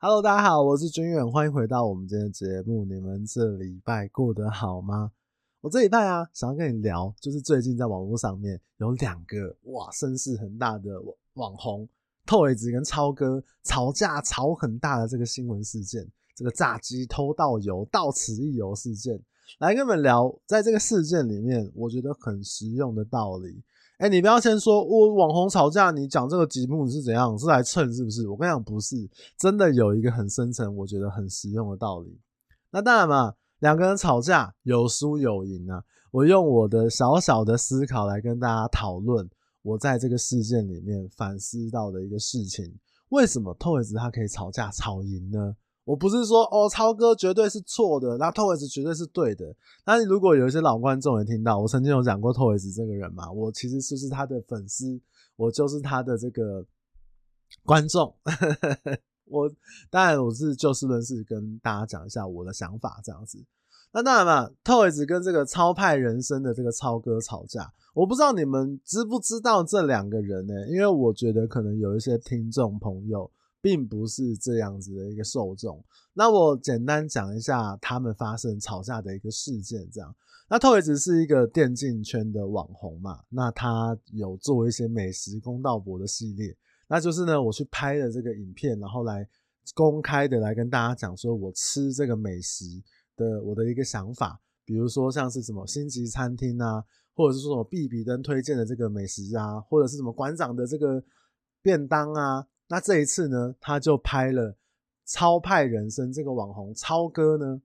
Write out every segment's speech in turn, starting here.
Hello，大家好，我是军远，欢迎回到我们今天的节目。你们这礼拜过得好吗？我这礼拜啊，想要跟你聊，就是最近在网络上面有两个哇声势很大的网红透磊子跟超哥吵架吵很大的这个新闻事件，这个炸鸡偷盗油到此一游事件，来跟你们聊，在这个事件里面，我觉得很实用的道理。哎、你不要先说我网红吵架，你讲这个节目是怎样？是来蹭是不是？我跟你讲，不是，真的有一个很深层，我觉得很实用的道理。那当然嘛，两个人吵架有输有赢啊。我用我的小小的思考来跟大家讨论，我在这个事件里面反思到的一个事情：为什么 Toys 他可以吵架吵赢呢？我不是说哦，超哥绝对是错的，那 Toys 绝对是对的。但是如果有一些老观众也听到，我曾经有讲过 Toys 这个人嘛，我其实就是他的粉丝，我就是他的这个观众。我当然我是就事论事跟大家讲一下我的想法这样子。那当然嘛，Toys 跟这个超派人生的这个超哥吵架，我不知道你们知不知道这两个人呢？因为我觉得可能有一些听众朋友。并不是这样子的一个受众。那我简单讲一下他们发生吵架的一个事件。这样，那 Toyz 是一个电竞圈的网红嘛，那他有做一些美食公道博的系列，那就是呢，我去拍了这个影片，然后来公开的来跟大家讲说我吃这个美食的我的一个想法，比如说像是什么星级餐厅啊，或者是说什么必比登推荐的这个美食啊，或者是什么馆长的这个便当啊。那这一次呢，他就拍了超派人生这个网红超哥呢，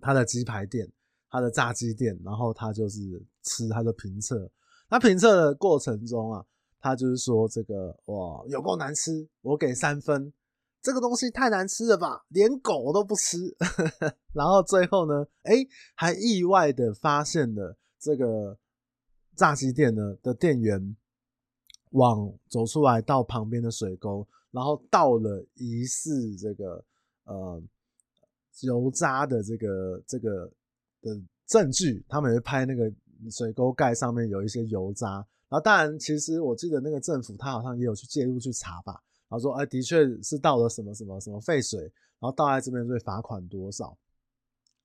他的鸡排店，他的炸鸡店，然后他就是吃，他的评测。那评测的过程中啊，他就是说这个哇，有够难吃，我给三分，这个东西太难吃了吧，连狗都不吃。然后最后呢，哎，还意外的发现了这个炸鸡店呢的店员。往走出来，到旁边的水沟，然后倒了疑似这个呃油渣的这个这个的证据。他们会拍那个水沟盖上面有一些油渣，然后当然，其实我记得那个政府他好像也有去介入去查吧，然后说哎，的确是倒了什么什么什么废水，然后倒在这边就会罚款多少。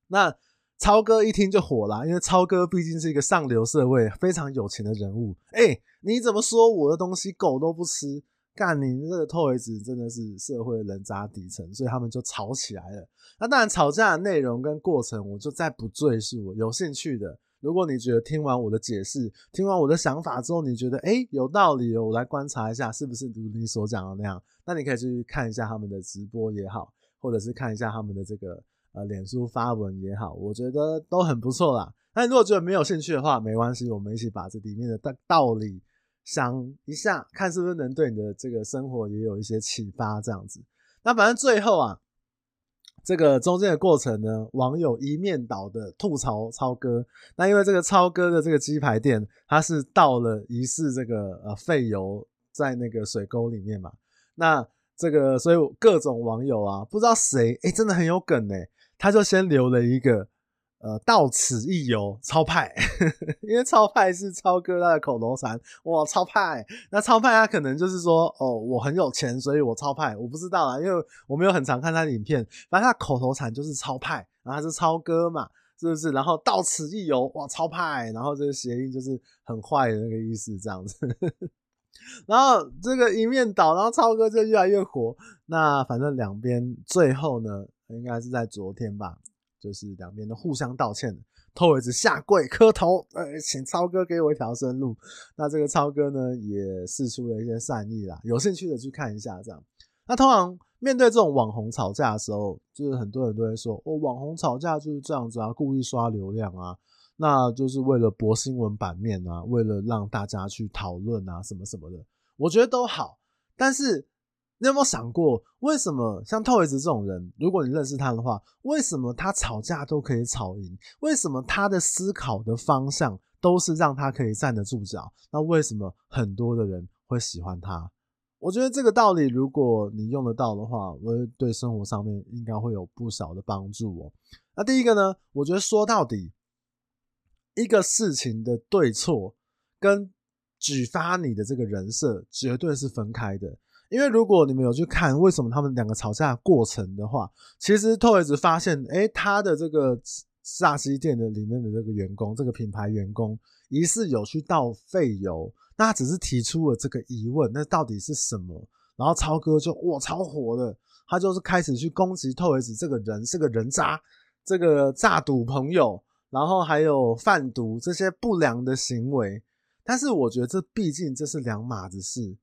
那超哥一听就火了，因为超哥毕竟是一个上流社会非常有钱的人物。哎，你怎么说我的东西狗都不吃？干你这个透 o 子真的是社会人渣底层，所以他们就吵起来了。那当然，吵架的内容跟过程我就再不赘述。有兴趣的，如果你觉得听完我的解释，听完我的想法之后，你觉得哎有道理哦，我来观察一下是不是如你所讲的那样，那你可以去看一下他们的直播也好，或者是看一下他们的这个。呃，脸书发文也好，我觉得都很不错啦。但如果觉得没有兴趣的话，没关系，我们一起把这里面的道道理想一下，看是不是能对你的这个生活也有一些启发。这样子，那反正最后啊，这个中间的过程呢，网友一面倒的吐槽超哥。那因为这个超哥的这个鸡排店，他是倒了疑似这个呃废油在那个水沟里面嘛。那这个，所以各种网友啊，不知道谁哎、真的很有梗哎、他就先留了一个，呃，到此一游，超派，因为超派是超哥他的口头禅，哇，超派。那超派他可能就是说，哦，我很有钱，所以我超派。我不知道啊，因为我没有很常看他的影片，反正他口头禅就是超派，然后他是超哥嘛，是不是？然后到此一游，哇，超派，然后这个谐音就是很坏的那个意思，这样子。然后这个一面倒，然后超哥就越来越火。那反正两边最后呢？应该是在昨天吧，就是两边都互相道歉，Toyz 下跪磕头，呃，请超哥给我一条生路。那这个超哥呢，也试出了一些善意啦，有兴趣的去看一下。这样，那通常面对这种网红吵架的时候，就是很多人都会说，哦，网红吵架就是这样子啊，故意刷流量啊，那就是为了博新闻版面啊，为了让大家去讨论啊，什么什么的，我觉得都好，但是。你有没有想过，为什么像 Toyz 这种人，如果你认识他的话，为什么他吵架都可以吵赢？为什么他的思考的方向都是让他可以站得住脚？那为什么很多的人会喜欢他？我觉得这个道理，如果你用得到的话，我对生活上面应该会有不少的帮助哦。那第一个呢，我觉得说到底，一个事情的对错跟举发你的这个人设绝对是分开的。因为如果你们有去看为什么他们两个吵架的过程的话，其实 Toys 发现，哎，他的这个炸鸡店的里面的这个员工，这个品牌员工疑似有去倒废油，那他只是提出了这个疑问，那到底是什么？然后超哥就哇超火的，他就是开始去攻击 Toys 这个人是个人渣，这个诈赌朋友，然后还有贩毒这些不良的行为。但是我觉得这毕竟这是两码子事，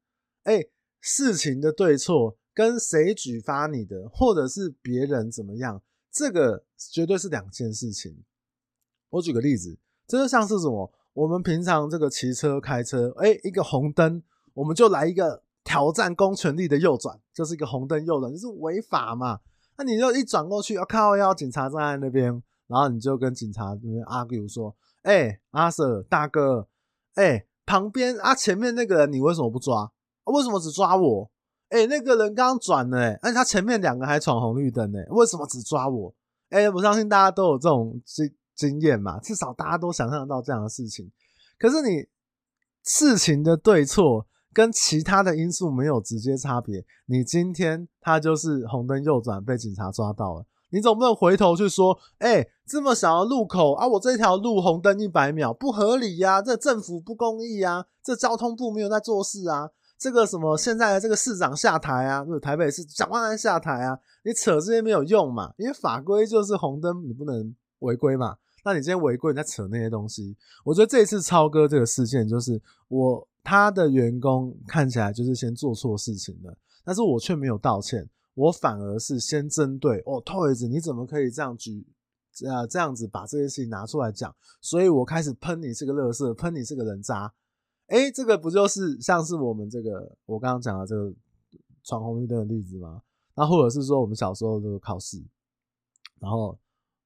哎。事情的对错跟谁举发你的，或者是别人怎么样，这个绝对是两件事情。我举个例子，这就像是什么？我们平常这个骑车开车，哎，一个红灯，我们就来一个挑战公权力的右转，就是一个红灯右转，就是违法嘛。那你就一转过去，要靠要警察站在那边，然后你就跟警察那边 argue 说，哎，阿 Sir 大哥，哎，旁边啊前面那个人你为什么不抓？为什么只抓我？哎、那个人刚转呢、而且他前面两个还闯红绿灯呢，为什么只抓我？哎、我相信大家都有这种经经验嘛，至少大家都想象得到这样的事情。可是你事情的对错跟其他的因素没有直接差别，你今天他就是红灯右转被警察抓到了，你总不能回头去说，哎、欸，这么小的路口啊，我这条路红灯一百秒不合理呀、啊，这政府不公义呀、啊，这交通部没有在做事啊。这个什么现在的这个市长下台啊，就是台北市蒋万安下台啊，你扯这些没有用嘛，因为法规就是红灯你不能违规嘛。那你今天违规，你在扯那些东西。我觉得这一次超哥这个事件，就是我他的员工看起来就是先做错事情了，但是我却没有道歉，我反而是先针对哦，Toys 你怎么可以这样举呃这样子把这些事情拿出来讲？所以我开始喷你是个垃圾，喷你是个人渣。哎，这个不就是像是我们这个我刚刚讲的这个闯红绿灯的例子吗？那或者是说我们小时候这个考试，然后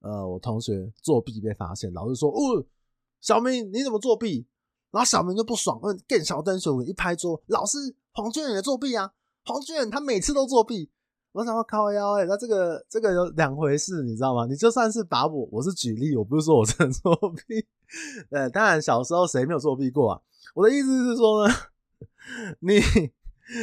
呃，我同学作弊被发现，老师说：“哦，小明你怎么作弊？”然后小明就不爽，嗯，更小灯熊一拍桌：“老师，黄俊也作弊啊！黄俊远他每次都作弊。”我想要靠腰哎，那这个这个有两回事，你知道吗？你就算是把我，我是举例，我不是说我真的作弊。呃，当然小时候谁没有作弊过啊？我的意思是说呢，你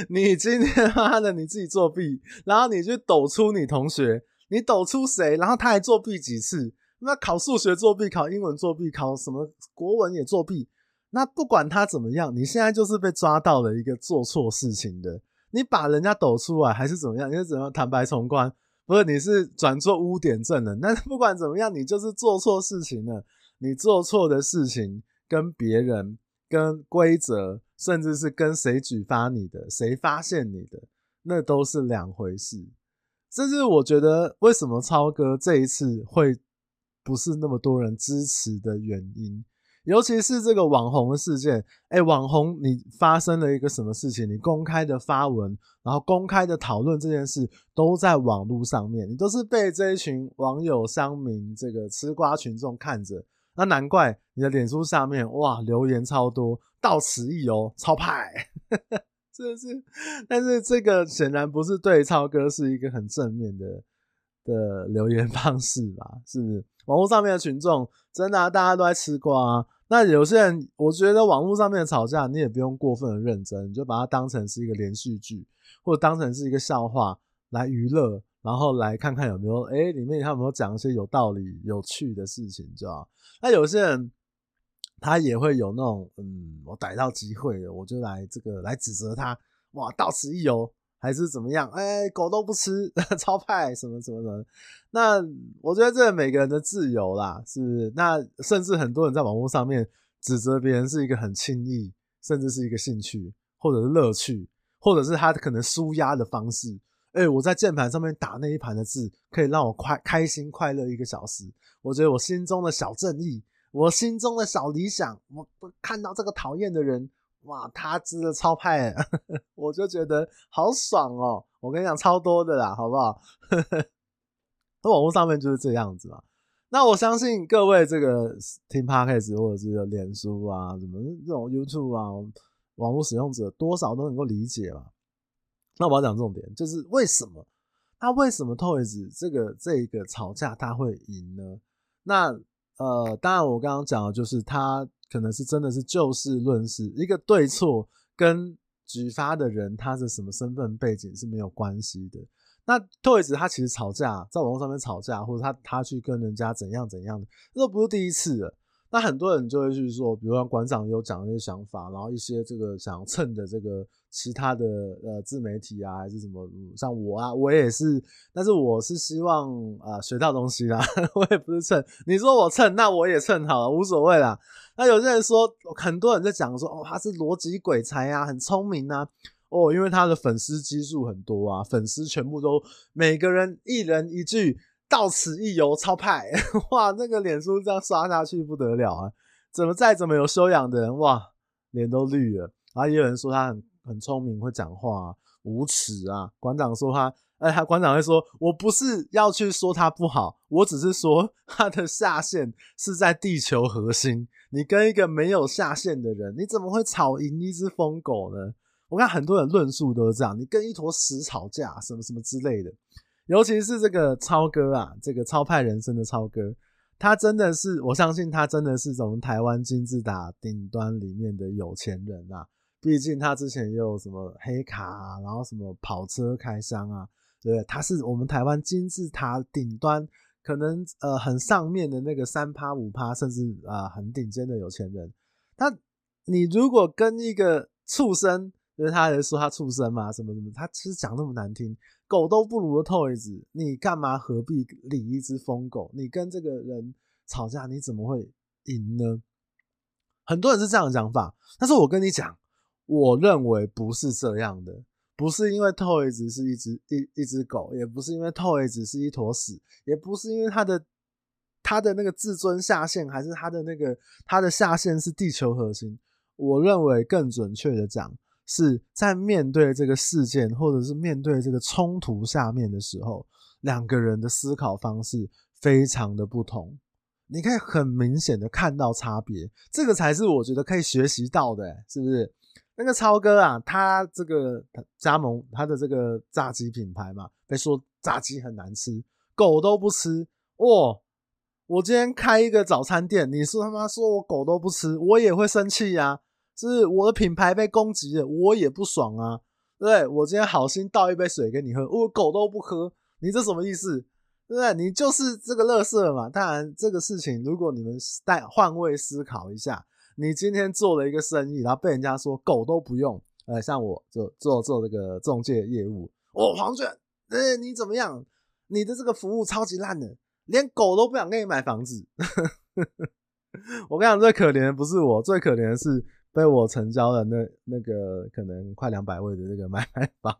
你今天妈的你自己作弊，然后你去抖出你同学，你抖出谁，然后他还作弊几次？那考数学作弊，考英文作弊，考什么国文也作弊？那不管他怎么样，你现在就是被抓到了一个做错事情的。你把人家抖出来还是怎么样？你是怎么坦白从宽？不是，你是转做污点证人。那不管怎么样，你就是做错事情了。你做错的事情跟别人。跟规则，甚至是跟谁举发你的，谁发现你的，那都是两回事。这是我觉得为什么超哥这一次会不是那么多人支持的原因。尤其是这个网红的事件，哎、网红你发生了一个什么事情，你公开的发文，然后公开的讨论这件事，都在网络上面，你都是被这一群网友、乡民、这个吃瓜群众看着。那难怪你的脸书下面哇，留言超多，到此一游，超派，真的是。但是这个显然不是对超哥是一个很正面的的留言方式吧？是不是？网络上面的群众真的，大家都在吃瓜。那有些人，我觉得网络上面的吵架，你也不用过分的认真，你就把它当成是一个连续剧，或者当成是一个笑话来娱乐。然后来看看有没有，哎，里面他有没有讲一些有道理、有趣的事情，知道。那有些人他也会有那种，嗯，我逮到机会了，我就来这个来指责他，哇，到此一游还是怎么样？哎，狗都不吃，超派什么什么的。那我觉得这每个人的自由啦，是不是？那甚至很多人在网络上面指责别人是一个很轻易，甚至是一个兴趣，或者是乐趣，或者是他可能舒压的方式。哎、我在键盘上面打那一盘的字，可以让我快开心快乐一个小时。我觉得我心中的小正义，我心中的小理想，我看到这个讨厌的人，哇，他真的超派，我就觉得好爽哦！我跟你讲，超多的啦，好不好？那网络上面就是这样子嘛。那我相信各位这个听 Podcast 或者是脸书啊，什么这种 YouTube 啊，网络使用者多少都能够理解嘛。那我要讲重点，就是为什么他为什么 Toys 这个这个吵架他会赢呢？那呃，当然我刚刚讲的就是他可能是真的是就事论事，一个对错跟举发的人他的什么身份背景是没有关系的。那 Toys 他其实吵架，在网络上面吵架，或者他他去跟人家怎样怎样的，这都不是第一次了。那很多人就会去说，比如说馆长有讲一些想法，然后一些这个想蹭的这个其他的呃自媒体啊，还是什么，像我啊，我也是，但是我是希望啊、呃、学到东西啦，我也不是蹭。你说我蹭，那我也蹭好了，无所谓啦。那有些人说，很多人在讲说，哦，他是逻辑鬼才啊，很聪明啊，哦，因为他的粉丝基数很多啊，粉丝全部都每个人一人一句。到此一游，超派 哇！那个脸书这样刷下去不得了啊！怎么再怎么有修养的人哇，脸都绿了。然后也有人说他很很聪明，会讲话啊，无耻啊！馆长说他，哎，他馆长会说，我不是要去说他不好，我只是说他的下限是在地球核心。你跟一个没有下限的人，你怎么会吵赢一只疯狗呢？我看很多人论述都是这样，你跟一坨屎吵架，什么什么之类的。尤其是这个超哥啊，这个超派人生的超哥，他真的是，我相信他真的是从台湾金字塔顶端里面的有钱人啊。毕竟他之前也有什么黑卡啊，然后什么跑车开箱啊，对不对？他是我们台湾金字塔顶端，可能呃很上面的那个三趴五趴，甚至啊、呃、很顶尖的有钱人。他你如果跟一个畜生，因为他还说他畜生嘛，什么什么，他其实讲那么难听。狗都不如的 Toyz，你干嘛何必理一只疯狗？你跟这个人吵架，你怎么会赢呢？很多人是这样的讲法，但是我跟你讲，我认为不是这样的，不是因为 Toyz 是一只一一只狗，也不是因为 Toyz 是一坨屎，也不是因为他的他的那个自尊下限，还是他的那个他的下限是地球核心。我认为更准确的讲。是在面对这个事件，或者是面对这个冲突下面的时候，两个人的思考方式非常的不同，你可以很明显的看到差别，这个才是我觉得可以学习到的，是不是？那个超哥啊，他这个加盟他的这个炸鸡品牌嘛，被说炸鸡很难吃，狗都不吃哦。我今天开一个早餐店，你说他妈说我狗都不吃，我也会生气呀。是我的品牌被攻击了，我也不爽啊！对，我今天好心倒一杯水给你喝，我狗都不喝，你这什么意思？对不对？你就是这个乐色嘛！当然，这个事情如果你们带换位思考一下，你今天做了一个生意，然后被人家说狗都不用，呃，像我做做做这个中介业务，哦，黄卷，哎，你怎么样？你的这个服务超级烂的，连狗都不想给你买房子。我跟你讲，最可怜的不是我，最可怜的是。被我成交的那那个可能快两百位的这个 买卖方，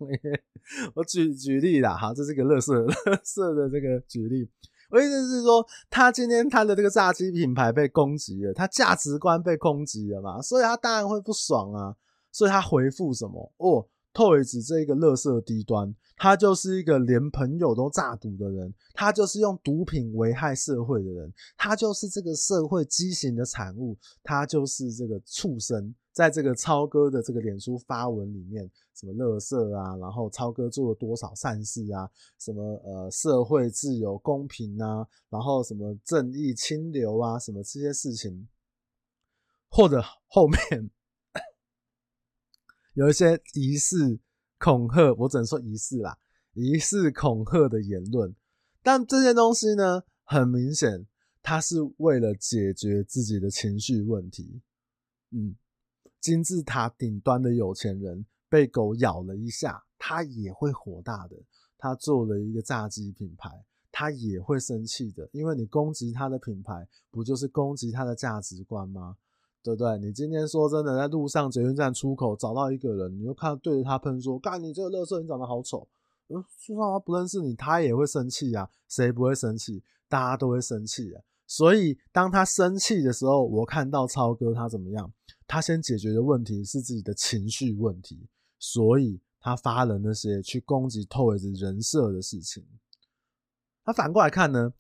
我举举例啦，哈，这是个乐色乐色的这个举例。我意思是说，他今天他的这个炸鸡品牌被攻击了，他价值观被攻击了嘛，所以他当然会不爽啊。所以他回复什么？哦 Toys 这一个乐色低端。他就是一个连朋友都诈赌的人，他就是用毒品危害社会的人，他就是这个社会畸形的产物，他就是这个畜生。在这个超哥的这个脸书发文里面，什么垃圾啊，然后超哥做了多少善事啊，什么呃社会自由公平啊，然后什么正义清流啊，什么这些事情，或者后面有一些疑似。恐吓，我只能说疑似啦，疑似恐吓的言论。但这些东西呢，很明显，他是为了解决自己的情绪问题。嗯，金字塔顶端的有钱人被狗咬了一下，他也会火大的。他做了一个炸鸡品牌，他也会生气的，因为你攻击他的品牌，不就是攻击他的价值观吗？对不对？你今天说真的，在路上捷运站出口找到一个人，你就看对着他喷说：“干你这个垃圾，你长得好丑。”，就算他不认识你，他也会生气呀。谁不会生气？大家都会生气啊。所以当他生气的时候，我看到超哥他怎么样？他先解决的问题是自己的情绪问题，所以他发了那些去攻击 Toys 人设的事情。他反过来看呢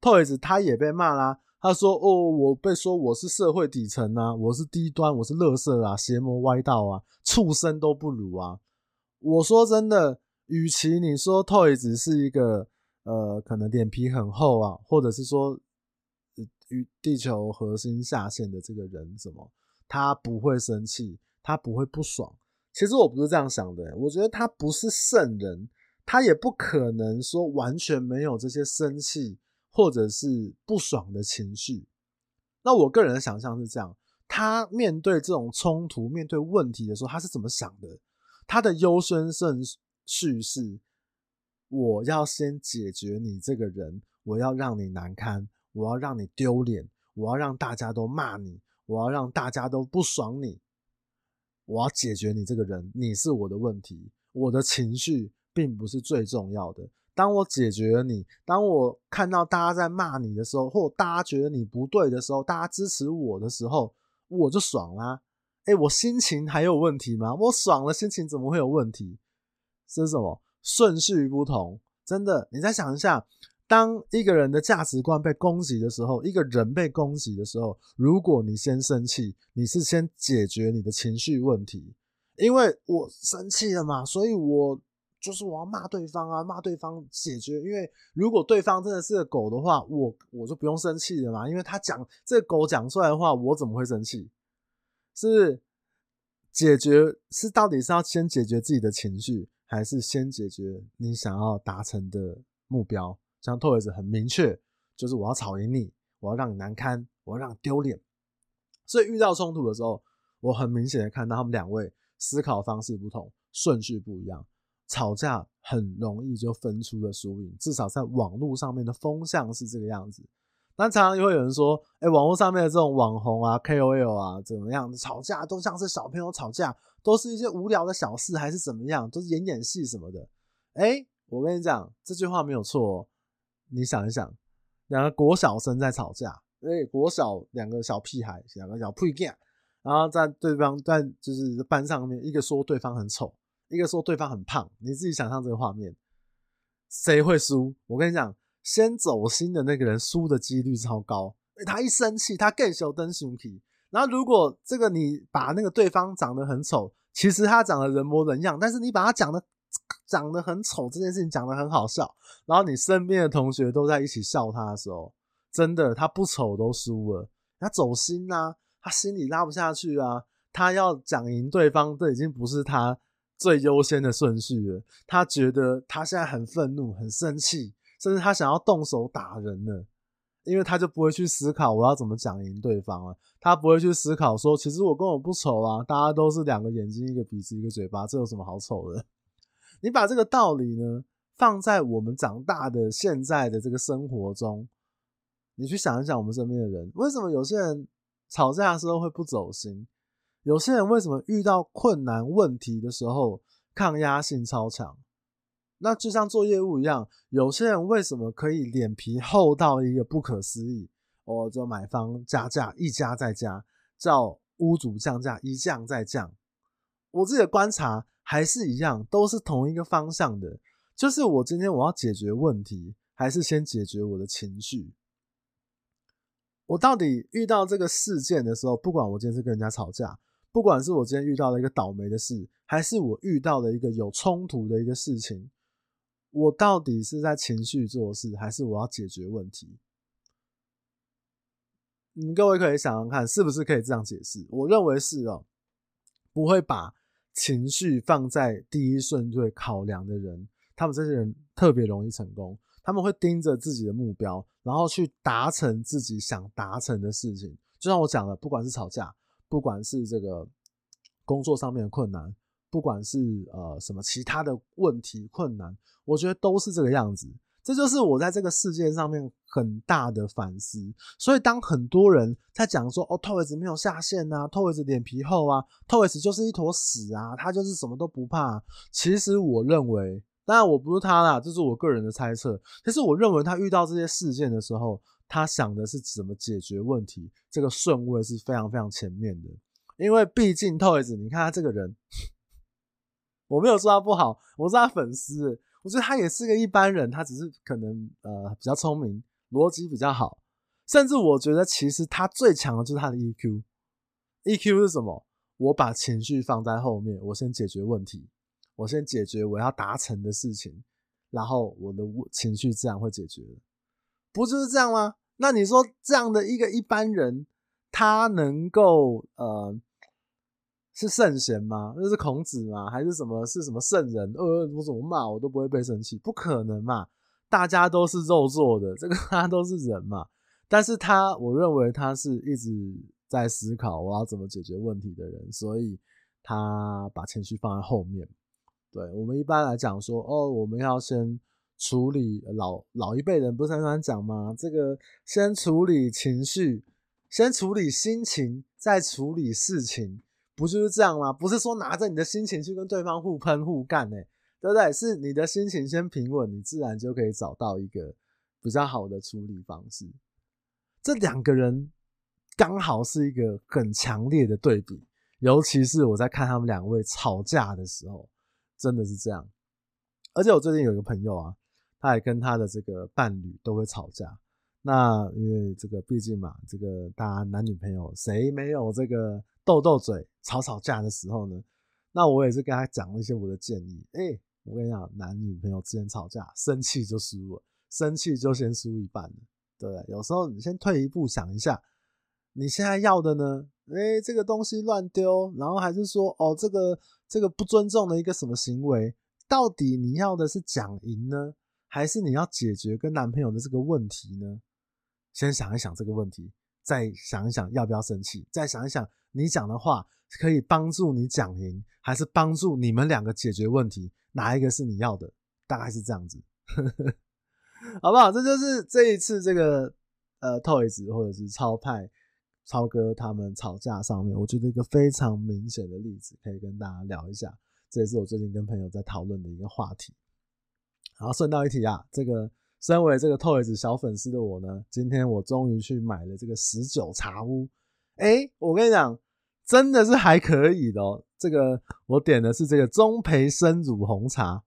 ？Toys 他也被骂啦。他说：“哦，我被说我是社会底层啊，我是低端，我是乐色啊，邪魔歪道啊，畜生都不如啊。”我说真的，与其你说 Toyz 是一个呃，可能脸皮很厚啊，或者是说与地球核心下线的这个人，什么他不会生气，他不会不爽。其实我不是这样想的，我觉得他不是圣人，他也不可能说完全没有这些生气或者是不爽的情绪。那我个人的想象是这样，他面对这种冲突、面对问题的时候，他是怎么想的？他的优先顺序是：我要先解决你这个人，我要让你难堪，我要让你丢脸，我要让大家都骂你，我要让大家都不爽你。我要解决你这个人，你是我的问题，我的情绪并不是最重要的。当我解决了你，当我看到大家在骂你的时候，或大家觉得你不对的时候，大家支持我的时候，我就爽啦。哎，我心情还有问题吗？我爽了，心情怎么会有问题？是什么？顺序不同，真的，你再想一下。当一个人的价值观被攻击的时候，一个人被攻击的时候，如果你先生气，你是先解决你的情绪问题，因为我生气了嘛，所以我就是我要骂对方啊，骂对方解决。因为如果对方真的是狗的话，我我就不用生气了嘛，因为他讲这个狗讲出来的话，我怎么会生气？是解决是到底是要先解决自己的情绪，还是先解决你想要达成的目标？像 Toys 很明确，就是我要吵赢你，我要让你难堪，我要让你丢脸。所以遇到冲突的时候，我很明显的看到他们两位思考方式不同，顺序不一样，吵架很容易就分出了输赢。至少在网络上面的风向是这个样子。但常常又会有人说：“哎，网络上面的这种网红啊、KOL 啊，怎么样的吵架都像是小朋友吵架，都是一些无聊的小事，还是怎么样，都是演演戏什么的。”哎，我跟你讲，这句话没有错哦。你想一想，两个国小生在吵架，哎，国小两个小屁孩，两个小屁孩，然后在对方在就是班上面，一个说对方很丑，一个说对方很胖，你自己想象这个画面，谁会输？我跟你讲，先走心的那个人输的几率超高，他一生气，他更羞登熊皮。然后如果这个你把那个对方长得很丑，其实他长得人模人样，但是你把他讲的。长得很丑这件事情讲得很好笑，然后你身边的同学都在一起笑他的时候，真的他不丑都输了，他走心啊，他心里拉不下去啊，他要讲赢对方，这已经不是他最优先的顺序了。他觉得他现在很愤怒、很生气，甚至他想要动手打人了，因为他就不会去思考我要怎么讲赢对方了，他不会去思考说，其实我根本不丑啊，大家都是两个眼睛、一个鼻子、一个嘴巴，这有什么好丑的？你把这个道理呢，放在我们长大的现在的这个生活中，你去想一想，我们身边的人为什么有些人吵架的时候会不走心？有些人为什么遇到困难问题的时候抗压性超强？那就像做业务一样，有些人为什么可以脸皮厚到一个不可思议？哦，就买方加价一加再加，叫屋主降价一降再降。我自己的观察。还是一样，都是同一个方向的。就是我今天我要解决问题，还是先解决我的情绪？我到底遇到这个事件的时候，不管我今天是跟人家吵架，不管是我今天遇到了一个倒霉的事，还是我遇到了一个有冲突的一个事情，我到底是在情绪做事，还是我要解决问题？你各位可以想想看，是不是可以这样解释？我认为是哦，不会把。情绪放在第一顺位考量的人，他们这些人特别容易成功。他们会盯着自己的目标，然后去达成自己想达成的事情。就像我讲的，不管是吵架，不管是这个工作上面的困难，不管是呃什么其他的问题困难，我觉得都是这个样子。这就是我在这个世界上面很大的反思。所以当很多人在讲说哦，Toys 没有下线啊，Toys 脸皮厚啊，Toys 就是一坨屎啊，他就是什么都不怕。其实我认为，当然我不是他啦，这是我个人的猜测。其实我认为他遇到这些事件的时候，他想的是怎么解决问题，这个顺位是非常非常前面的。因为毕竟 Toys，你看他这个人，我没有说他不好，我是他粉丝。我觉得他也是个一般人，他只是可能呃比较聪明，逻辑比较好，甚至我觉得其实他最强的就是他的 EQ。EQ 是什么？我把情绪放在后面，我先解决问题，我先解决我要达成的事情，然后我的情绪自然会解决。不就是这样吗？那你说这样的一个一般人，他能够呃是圣贤吗？那是孔子吗？还是什么？是什么圣人？呃，我怎么骂我都不会被生气，不可能嘛！大家都是肉做的，这个大家都是人嘛。但是他，我认为他是一直在思考我要怎么解决问题的人，所以他把情绪放在后面。对，我们一般来讲说，哦，我们要先处理老老一辈人不是常常讲吗？这个先处理情绪，先处理心情，再处理事情。不就是这样吗？不是说拿着你的心情去跟对方互喷互干呢，对不对？是你的心情先平稳，你自然就可以找到一个比较好的处理方式。这两个人刚好是一个很强烈的对比，尤其是我在看他们两位吵架的时候，真的是这样。而且我最近有一个朋友啊，他也跟他的这个伴侣都会吵架。那因为这个毕竟嘛，这个大家男女朋友谁没有这个？斗斗嘴、吵吵架的时候呢，那我也是跟他讲了一些我的建议。哎、我跟你讲，男女朋友之间吵架，生气就输了，生气就先输一半了，对不对？有时候你先退一步想一下，你现在要的呢？哎、这个东西乱丢，然后还是说，哦，这个这个不尊重的一个什么行为，到底你要的是讲赢呢，还是你要解决跟男朋友的这个问题呢？先想一想这个问题，再想一想要不要生气，再想一想。你讲的话可以帮助你讲赢，还是帮助你们两个解决问题？哪一个是你要的？大概是这样子，好不好？这就是这一次这个呃，Toys 或者是超派超哥他们吵架上面，我觉得一个非常明显的例子，可以跟大家聊一下。这也是我最近跟朋友在讨论的一个话题。好，顺道一提啊，这个身为这个 Toys 小粉丝的我呢，今天我终于去买了这个十九茶屋。哎，我跟你讲。真的是还可以的哦。这个我点的是这个钟培生乳红茶。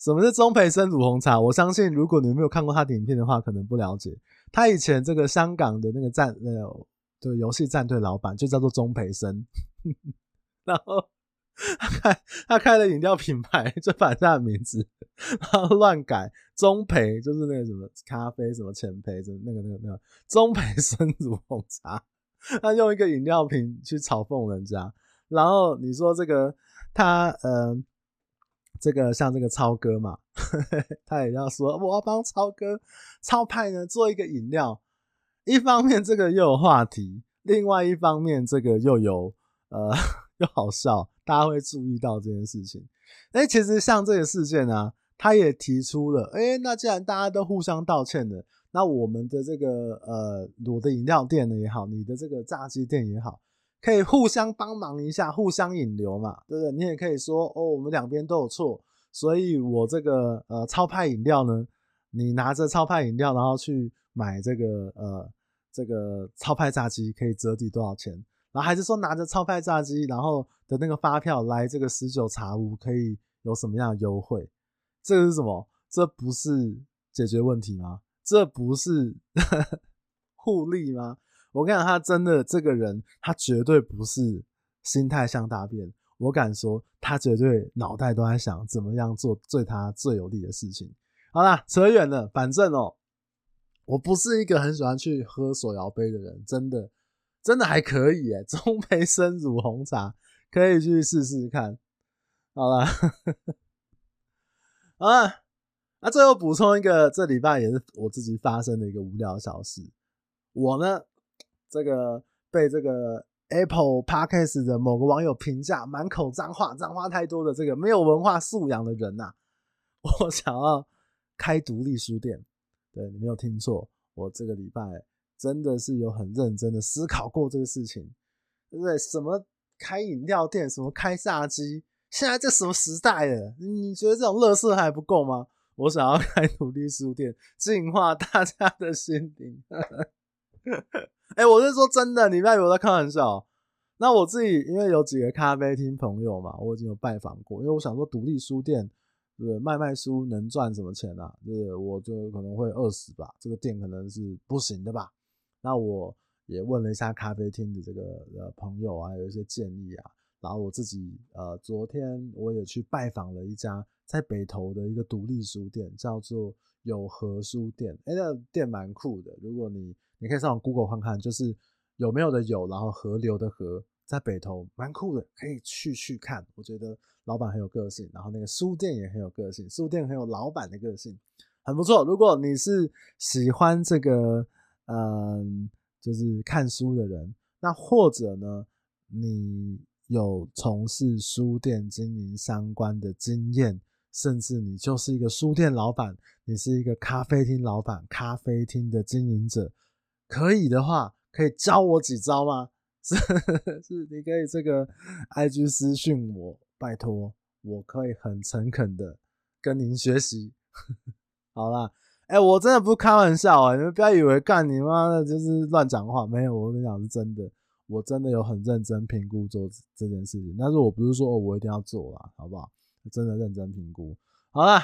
什么是钟培生乳红茶？我相信如果你没有看过他的影片的话，可能不了解。他以前这个香港的那个战呃这个游戏战队老板就叫做钟培生，然后 他开他开了饮料品牌，就把他的名字 然后乱改，中培就是那个什么咖啡什么浅焙，什么那个那个那个中培生乳红茶。他用一个饮料瓶去嘲讽人家，然后你说这个他呃，这个像这个超哥嘛，他也要说我要帮超哥超派呢做一个饮料，一方面这个又有话题，另外一方面这个又有呃又好笑，大家会注意到这件事情。哎，其实像这个事件呢、啊，他也提出了，哎，那既然大家都互相道歉了。那我们的这个呃，我的饮料店呢也好，你的这个炸鸡店也好，可以互相帮忙一下，互相引流嘛，对不对？你也可以说哦，我们两边都有错，所以我这个呃超派饮料呢，你拿着超派饮料，然后去买这个呃这个超派炸鸡，可以折抵多少钱？然后还是说拿着超派炸鸡，然后的那个发票来这个十九茶屋，可以有什么样的优惠？这个是什么？这不是解决问题吗？这不是 互利吗？我跟你讲，他真的这个人，他绝对不是心态像大便。我敢说，他绝对脑袋都在想怎么样做对他最有利的事情。好啦，扯远了。反正哦，我不是一个很喜欢去喝手摇杯的人，真的，真的还可以诶。中杯生乳红茶可以去试试看。好啦，好啦。那最后补充一个，这礼拜也是我自己发生的一个无聊小事。我呢，这个被这个 Apple Podcast 的某个网友评价满口脏话，脏话太多的这个没有文化素养的人呐、啊，我想要开独立书店。对，你没有听错，我这个礼拜真的是有很认真的思考过这个事情，对不对？什么开饮料店，什么开炸鸡，现在这什么时代了？你觉得这种乐色还不够吗？我想要开独立书店，净化大家的心灵。哎，我是说真的，你不要以为我在开玩笑。那我自己因为有几个咖啡厅朋友嘛，我已经有拜访过。因为我想说，独立书店，对卖卖书能赚什么钱啊？对，我就可能会饿死吧。这个店可能是不行的吧。那我也问了一下咖啡厅的这个呃朋友啊，有一些建议啊。然后我自己呃，昨天我也去拜访了一家。在北投的一个独立书店叫做有河书店，哎，那店蛮酷的。如果你你可以上网 Google 看看，就是有没有的有，然后河流的河，在北投蛮酷的，可以去去看。我觉得老板很有个性，然后那个书店也很有个性，书店很有老板的个性，很不错。如果你是喜欢这个，嗯，就是看书的人，那或者呢，你有从事书店经营相关的经验，甚至你就是一个书店老板，你是一个咖啡厅老板，咖啡厅的经营者，可以的话，可以教我几招吗？是是，你可以这个 IG 私信我，拜托，我可以很诚恳的跟您学习。好啦，哎、我真的不是开玩笑啊，你们不要以为干你妈的就是乱讲话，没有，我跟你讲是真的，我真的有很认真评估做这件事情，但是我不是说，我一定要做啦，好不好？真的认真评估。好啦。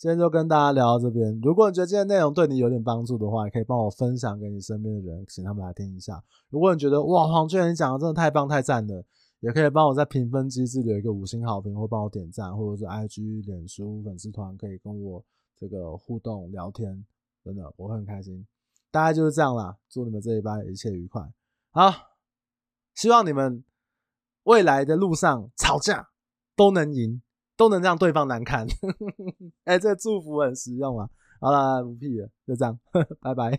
今天就跟大家聊到这边。如果你觉得今天内容对你有点帮助的话，也可以帮我分享给你身边的人，请他们来听一下。如果你觉得哇，黄俊你讲的真的太棒太赞了，也可以帮我在评分机制留一个五星好评，或帮我点赞，或者是 IG、脸书粉丝团可以跟我这个互动聊天，真的我很开心。大概就是这样啦，祝你们这一班一切愉快。好，希望你们未来的路上吵架都能赢。都能让对方难堪，哎、欸，这祝福很实用啊！好了，不屁了，就这样，拜拜。